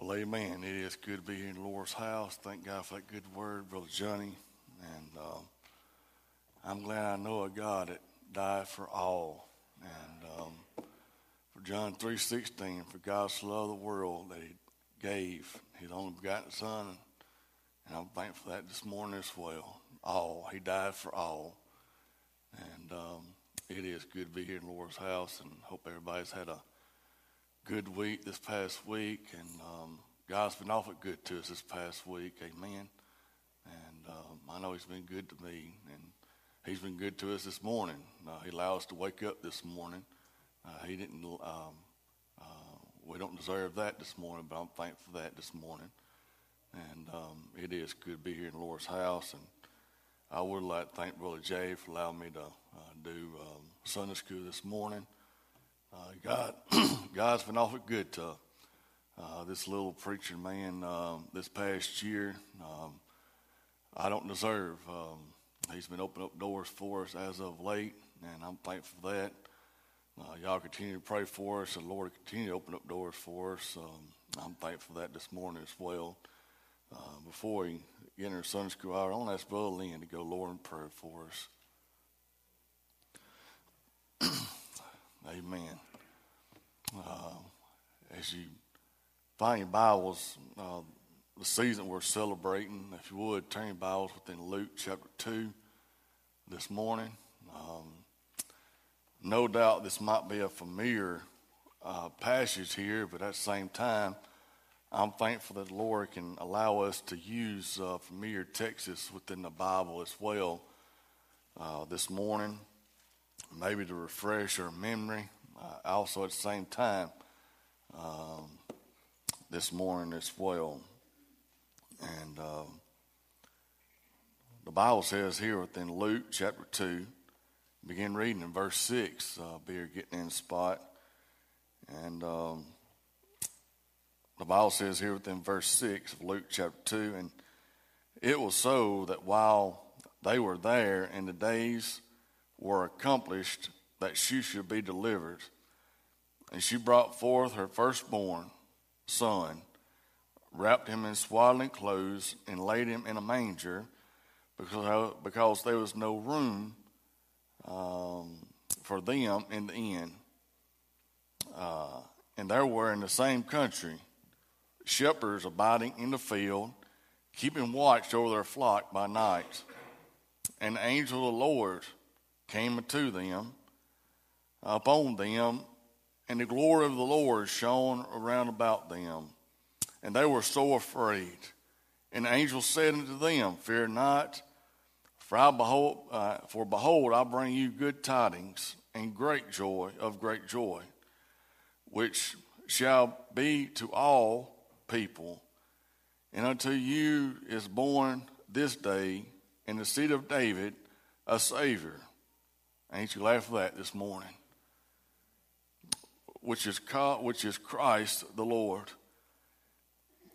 Well, amen. It is good to be here in the Lord's house. Thank God for that good word, Brother Johnny. And uh, I'm glad I know a God that died for all. And um, for John 3.16, for God so loved the world that he gave his only begotten Son. And I'm thankful for that this morning as well. All. He died for all. And um, it is good to be here in the Lord's house and hope everybody's had a good week this past week, and um, God's been awful good to us this past week. Amen. And um, I know He's been good to me, and He's been good to us this morning. Uh, he allowed us to wake up this morning. Uh, he didn't. Um, uh, we don't deserve that this morning, but I'm thankful for that this morning. And um, it is good to be here in the Lord's house, and I would like to thank Brother Jay for allowing me to uh, do um, Sunday school this morning. Uh, God, God's been awful good to uh, this little preacher man um, this past year. Um, I don't deserve. Um, he's been opening up doors for us as of late, and I'm thankful for that. Uh, y'all continue to pray for us, and Lord continue to open up doors for us. Um, I'm thankful for that this morning as well. Uh, before we enter Sunday school hour, I want to ask Brother Lynn to go Lord in prayer for us. Amen. Uh, as you find your Bibles, uh, the season we're celebrating, if you would, turn your Bibles within Luke chapter 2 this morning. Um, no doubt this might be a familiar uh, passage here, but at the same time, I'm thankful that the Lord can allow us to use uh, familiar texts within the Bible as well uh, this morning maybe to refresh our memory. Uh, also, at the same time, um, this morning as well. And uh, the Bible says here within Luke chapter 2, begin reading in verse 6, uh, be here getting in the spot. And um, the Bible says here within verse 6 of Luke chapter 2, and it was so that while they were there in the days were accomplished that she should be delivered. And she brought forth her firstborn son, wrapped him in swaddling clothes, and laid him in a manger because, because there was no room um, for them in the inn. Uh, and there were in the same country shepherds abiding in the field, keeping watch over their flock by night. And the angel of the Lord came unto them, upon them, and the glory of the Lord shone around about them. And they were so afraid. And the angel said unto them, Fear not, for, I behold, uh, for behold, I bring you good tidings and great joy of great joy, which shall be to all people. And unto you is born this day in the seed of David a Savior Ain't you glad for that this morning? Which is, which is Christ the Lord.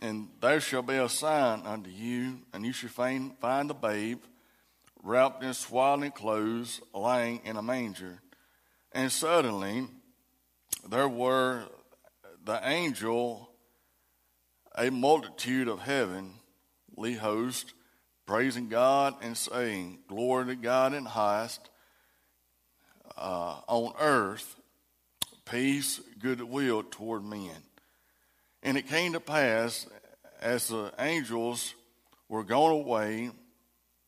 And there shall be a sign unto you, and you shall find, the babe wrapped in swaddling clothes, lying in a manger. And suddenly there were the angel, a multitude of heavenly host, praising God and saying, Glory to God in highest uh, on earth peace, goodwill toward men. And it came to pass as the angels were gone away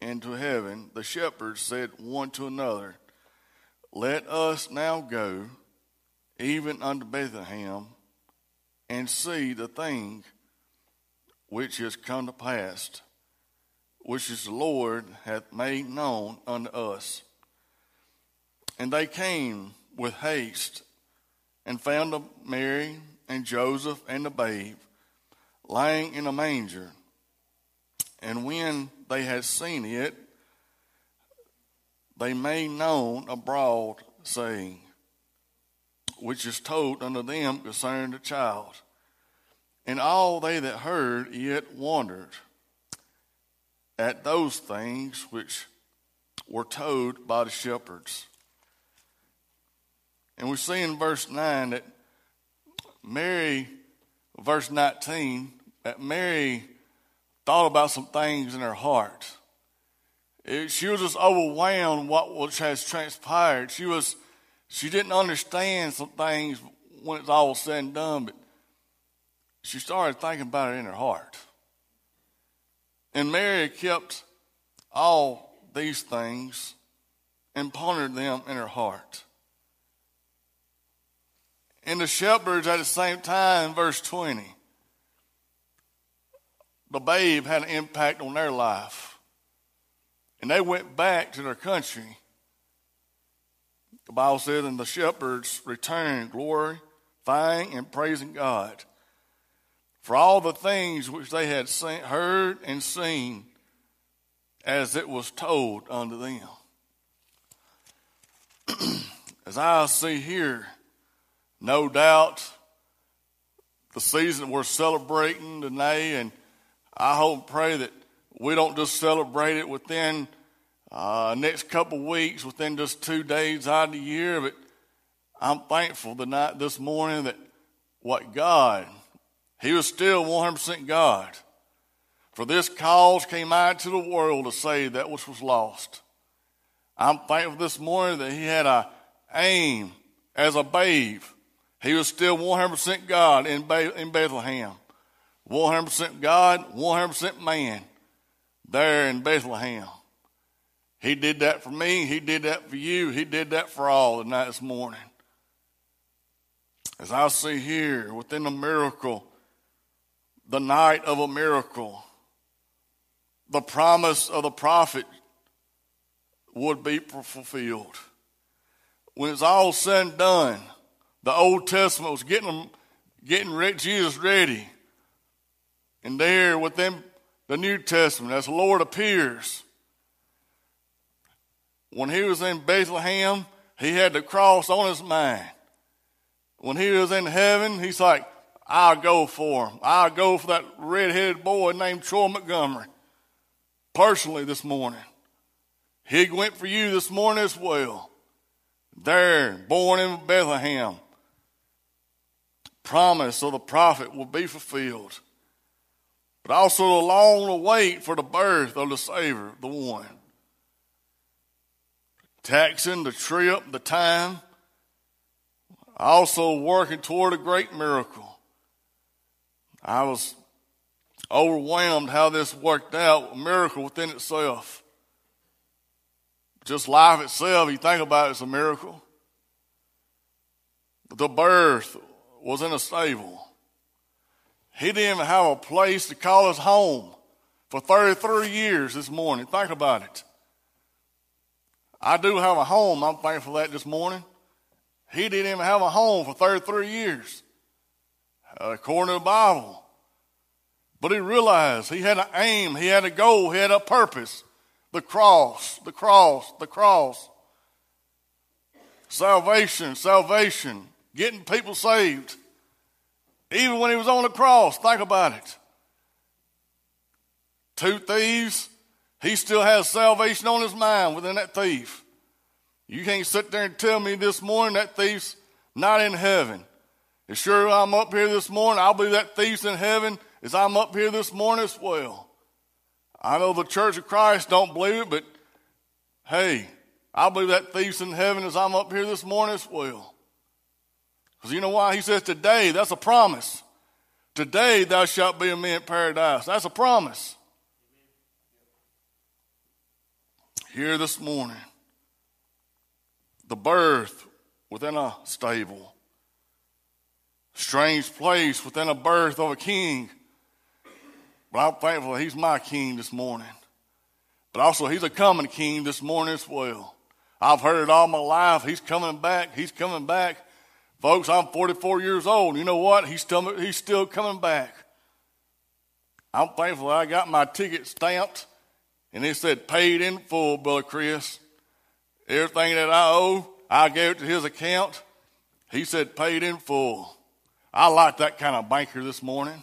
into heaven, the shepherds said one to another, Let us now go even unto Bethlehem and see the thing which is come to pass, which the Lord hath made known unto us. And they came with haste and found Mary and Joseph and the babe lying in a manger. And when they had seen it, they made known abroad, saying, which is told unto them concerning the child. And all they that heard it wondered at those things which were told by the shepherds. And we see in verse 9 that Mary verse 19, that Mary thought about some things in her heart. It, she was just overwhelmed what has transpired. She was she didn't understand some things when it's all said and done, but she started thinking about it in her heart. And Mary kept all these things and pondered them in her heart. And the shepherds at the same time, verse 20, the babe had an impact on their life. And they went back to their country. The Bible says, and the shepherds returned, glorifying and praising God for all the things which they had seen, heard and seen as it was told unto them. as I see here, no doubt the season we're celebrating today, and I hope and pray that we don't just celebrate it within uh, next couple weeks, within just two days out of the year, but I'm thankful tonight, this morning, that what God he was still 100% God. For this cause came out to the world to save that which was lost. I'm thankful this morning that he had a aim as a babe. He was still 100% God in, in Bethlehem. 100% God, 100% man there in Bethlehem. He did that for me. He did that for you. He did that for all tonight this morning. As I see here, within a miracle, the night of a miracle. The promise of the prophet would be fulfilled. When it's all said and done, the Old Testament was getting them, getting Jesus ready. And there within the New Testament, as the Lord appears, when he was in Bethlehem, he had the cross on his mind. When he was in heaven, he's like, I'll go for him. I'll go for that red-headed boy named Troy Montgomery. Personally this morning. He went for you this morning as well. There, born in Bethlehem. Promise of the prophet will be fulfilled. But also the long wait for the birth of the Savior, the one. Taxing the trip, the time. Also working toward a great miracle. I was overwhelmed how this worked out, a miracle within itself. Just life itself, you think about it, it's a miracle. The birth was in a stable. He didn't even have a place to call his home for 33 years this morning. Think about it. I do have a home. I'm thankful for that this morning. He didn't even have a home for 33 years uh, according to the Bible. But he realized he had an aim, he had a goal, he had a purpose. The cross, the cross, the cross. Salvation, salvation, getting people saved. Even when he was on the cross, think about it. Two thieves, he still has salvation on his mind within that thief. You can't sit there and tell me this morning that thief's not in heaven. As sure I'm up here this morning, I'll believe that thief's in heaven as I'm up here this morning as well. I know the Church of Christ don't believe it, but hey, I believe that thief's in heaven as I'm up here this morning as well. Because you know why? He says today, that's a promise. Today thou shalt be a me in paradise. That's a promise. Here this morning, the birth within a stable strange place within a birth of a king. But I'm thankful he's my king this morning. But also, he's a coming king this morning as well. I've heard it all my life. He's coming back. He's coming back. Folks, I'm 44 years old. You know what? He's still, he's still coming back. I'm thankful I got my ticket stamped and it said paid in full, Brother Chris. Everything that I owe, I gave it to his account. He said paid in full. I like that kind of banker this morning.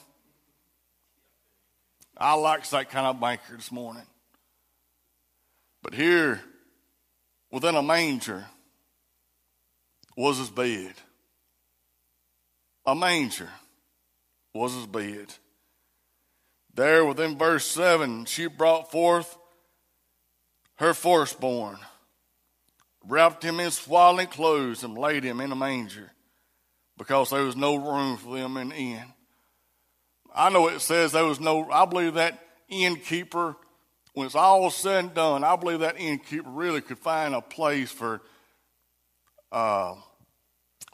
I like that kind of banker this morning. But here, within a manger, was his bed. A manger. was his bed. There within verse 7, she brought forth her firstborn, wrapped him in swaddling clothes, and laid him in a manger because there was no room for them in the inn. I know it says there was no, I believe that innkeeper, when it's all said and done, I believe that innkeeper really could find a place for, uh,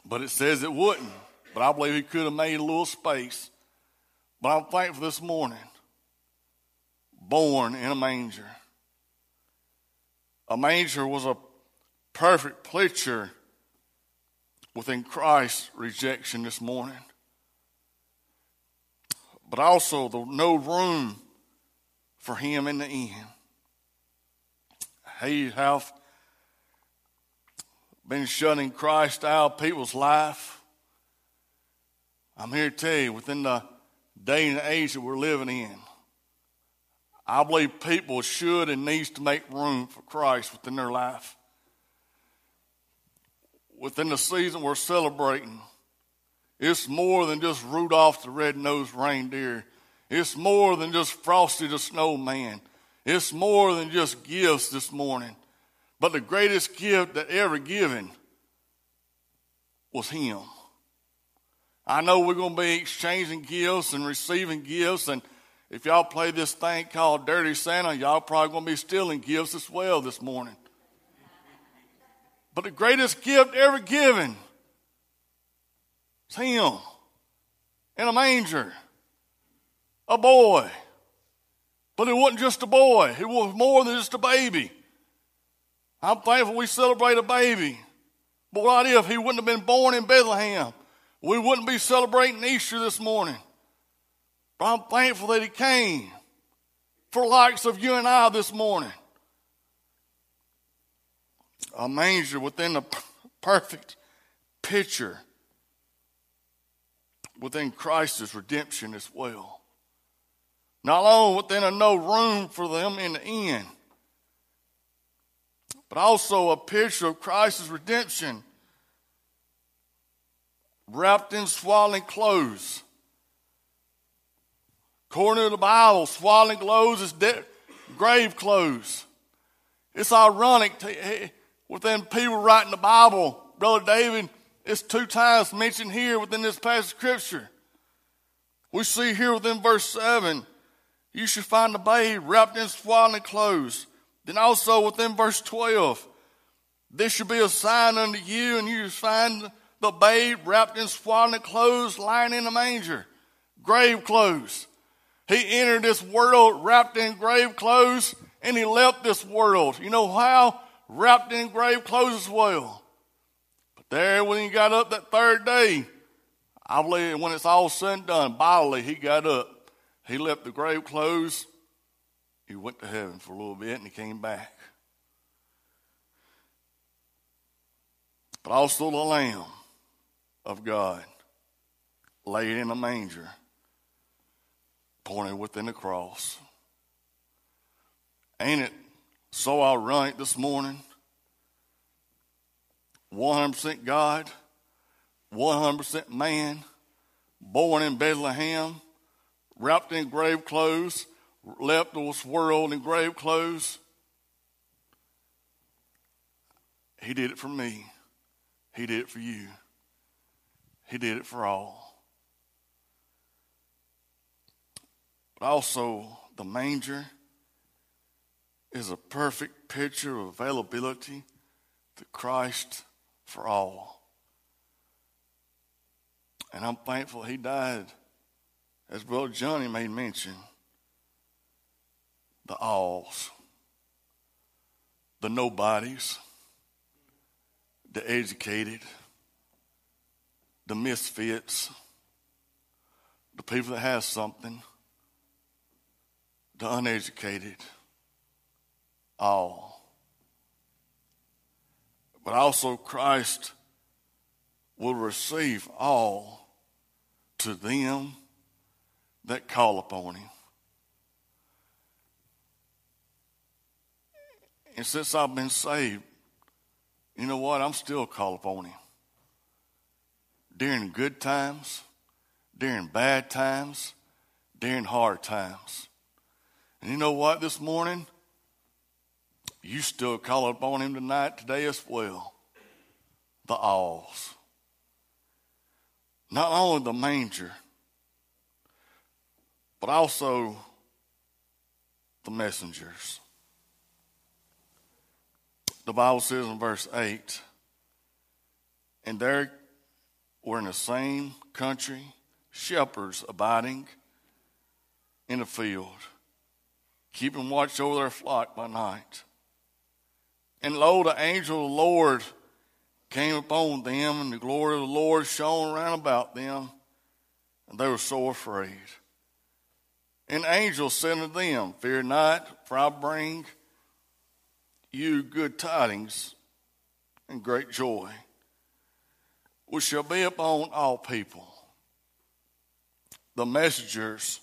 but it says it wouldn't. But I believe he could have made a little space. But I'm thankful this morning, born in a manger. A manger was a perfect picture within Christ's rejection this morning. But also the no room for him in the inn. He have been shutting Christ out of people's life. I'm here to tell you, within the day and age that we're living in, I believe people should and needs to make room for Christ within their life within the season we're celebrating, it's more than just Rudolph the red-nosed reindeer. It's more than just Frosty the snowman. It's more than just gifts this morning. But the greatest gift that ever given was Him. I know we're going to be exchanging gifts and receiving gifts. And if y'all play this thing called Dirty Santa, y'all probably going to be stealing gifts as well this morning. But the greatest gift ever given is Him in a manger, a boy. But it wasn't just a boy, it was more than just a baby. I'm thankful we celebrate a baby. But what if he wouldn't have been born in Bethlehem? We wouldn't be celebrating Easter this morning. But I'm thankful that he came for likes of you and I this morning a manger within a perfect picture within Christ's redemption as well. Not only within a no room for them in the end, but also a picture of Christ's redemption wrapped in swaddling clothes. According to the Bible, swaddling clothes is de- grave clothes. It's ironic. To, within people writing the Bible, Brother David, it's two times mentioned here within this passage of Scripture. We see here within verse 7, you should find the babe wrapped in swaddling clothes. Then also within verse 12, this should be a sign unto you, and you find the babe wrapped in swaddling clothes lying in a manger, grave clothes. He entered this world wrapped in grave clothes, and he left this world. You know how? wrapped in grave clothes as well. But there, when he got up that third day, I believe when it's all said and done, bodily, he got up. He left the grave clothes. He went to heaven for a little bit and he came back. But also the Lamb of God laid in a manger, pointed within the cross. Ain't it so ironic this morning. 100% God, 100% man, born in Bethlehem, wrapped in grave clothes, left this world in grave clothes. He did it for me. He did it for you. He did it for all. But also the manger is a perfect picture of availability to Christ for all. And I'm thankful he died, as Brother Johnny made mention, the alls, the nobodies, the educated, the misfits, the people that have something, the uneducated all. But also, Christ will receive all to them that call upon him. And since I've been saved, you know what? I'm still called upon him. During good times, during bad times, during hard times. And you know what this morning? You still call upon him tonight, today as well. The alls. Not only the manger, but also the messengers. The Bible says in verse 8, and there were in the same country shepherds abiding in a field, keeping watch over their flock by night. And lo, the angel of the Lord came upon them, and the glory of the Lord shone round about them, and they were so afraid. And angel said unto them, Fear not, for I bring you good tidings and great joy, which shall be upon all people. The messengers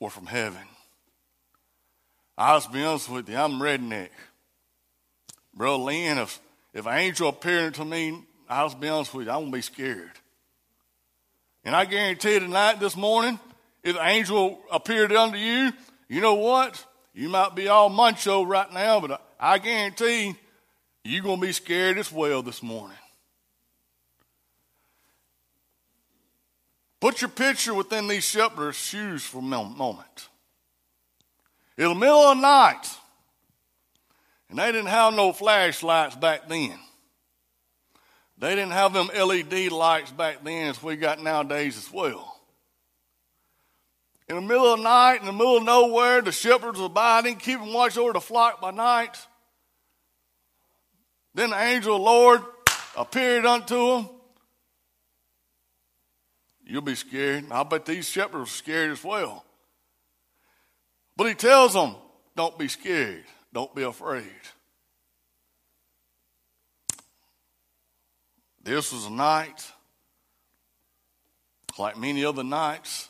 were from heaven. I'll be honest with you, I'm redneck. Brother Lynn, if, if an angel appeared to me, I'll be honest with you, going to be scared. And I guarantee you tonight, this morning, if an angel appeared unto you, you know what? You might be all muncho right now, but I guarantee you're going to be scared as well this morning. Put your picture within these shepherds' shoes for a moment. In the middle of the night, and they didn't have no flashlights back then. They didn't have them LED lights back then as we got nowadays as well. In the middle of the night, in the middle of nowhere, the shepherds were abiding, keeping watch over the flock by night. Then the angel of the Lord appeared unto them. You'll be scared. I bet these shepherds are scared as well. But he tells them, don't be scared. Don't be afraid. This was a night like many other nights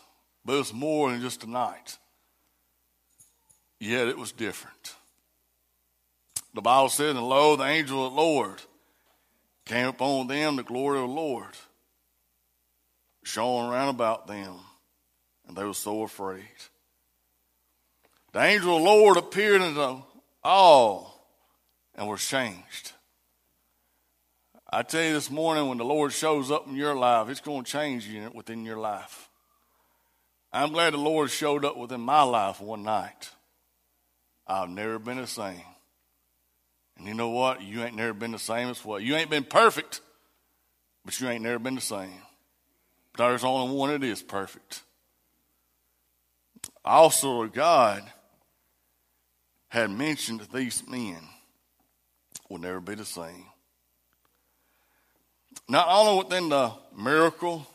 but it was more than just a night. Yet it was different. The Bible said, And lo, the angel of the Lord came upon them, the glory of the Lord shone around about them, and they were so afraid. The angel of the Lord appeared unto all and were changed. I tell you this morning, when the Lord shows up in your life, it's going to change you within your life. I'm glad the Lord showed up within my life one night. I've never been the same. And you know what? You ain't never been the same as what? You ain't been perfect, but you ain't never been the same. There's only one that is perfect. Also, God had mentioned that these men will never be the same. Not only within the miracle,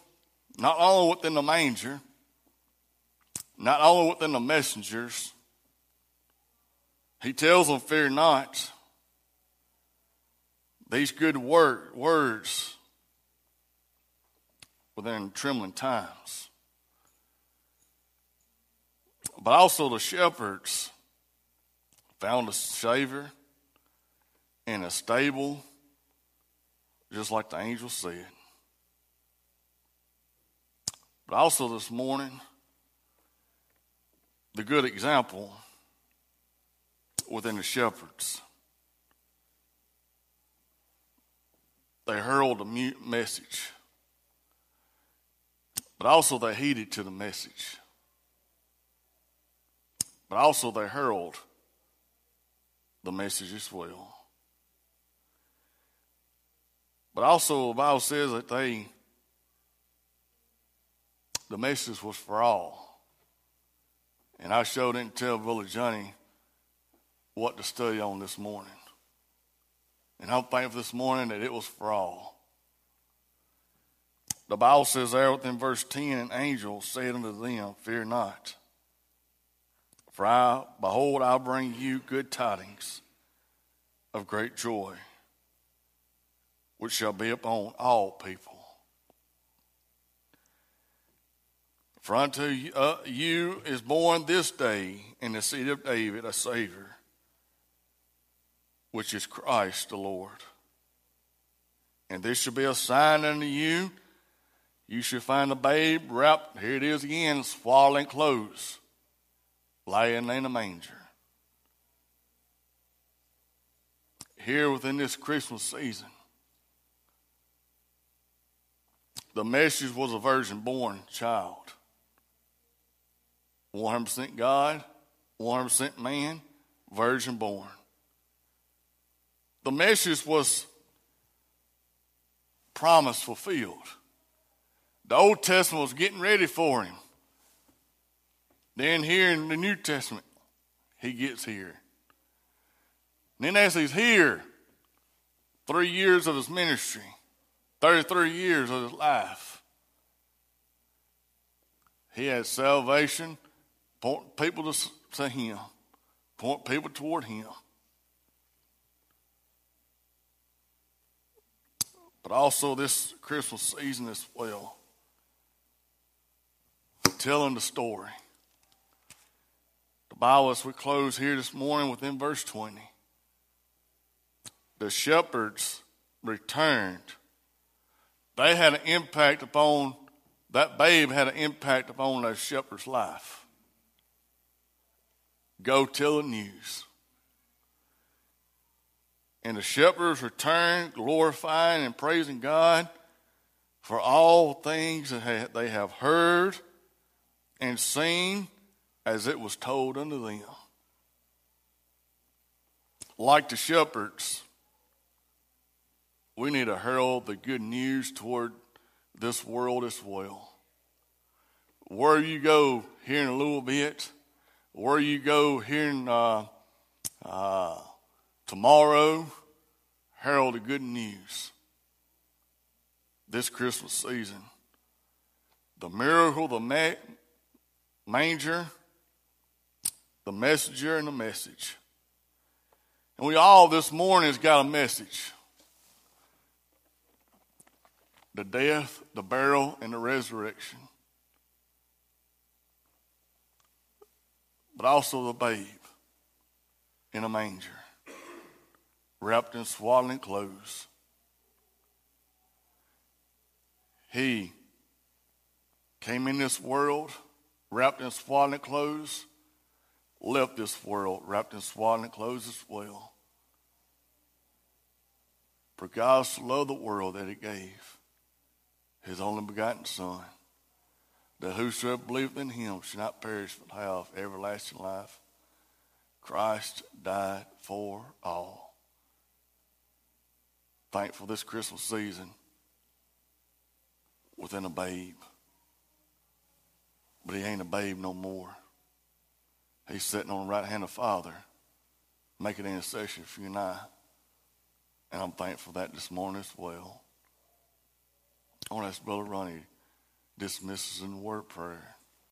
not only within the manger, not only within the messengers, he tells them, Fear not. These good word, words within trembling times. But also the shepherds found a Savior in a stable, just like the angel said. But also this morning, the good example within the shepherds. They hurled a mute message, but also they heeded to the message. But also they hurled the message as well. But also the Bible says that they the message was for all. And I sure didn't tell Brother Johnny what to study on this morning. And I'm thankful this morning that it was for all. The Bible says there within verse 10, an angel said unto them, Fear not. For I, behold, I bring you good tidings of great joy, which shall be upon all people. For unto you, uh, you is born this day in the city of David a Savior, which is Christ the Lord. And this shall be a sign unto you. You should find a babe wrapped, here it is again, swaddling clothes, laying in a manger. Here within this Christmas season, the message was a virgin born child. 100% God, 100% man, virgin born. The message was promise fulfilled. The Old Testament was getting ready for him. Then here in the New Testament, he gets here. And then as he's here, three years of his ministry, 33 years of his life, he has salvation, point people to, to him, point people toward him. But also this Christmas season as well telling the story. The Bible, as we close here this morning within verse 20, the shepherds returned. They had an impact upon, that babe had an impact upon that shepherd's life. Go tell the news. And the shepherds returned, glorifying and praising God for all things that they have heard and seen as it was told unto them. Like the shepherds, we need to herald the good news toward this world as well. Where you go here in a little bit, where you go here in, uh, uh, tomorrow, herald the good news this Christmas season. The miracle, the ma- manger, the messenger, and the message. And we all this morning has got a message the death, the burial, and the resurrection. But also the babe in a manger, wrapped in swaddling clothes. He came in this world wrapped in swaddling clothes, left this world wrapped in swaddling clothes as well. For God so loved the world that he gave his only begotten Son, that whosoever believeth in him should not perish but have everlasting life. Christ died for all. Thankful this Christmas season within a babe. But he ain't a babe no more. He's sitting on the right hand of Father, making intercession for you and I. And I'm thankful for that this morning as well. I want to ask Brother Ronnie dismisses in the word prayer.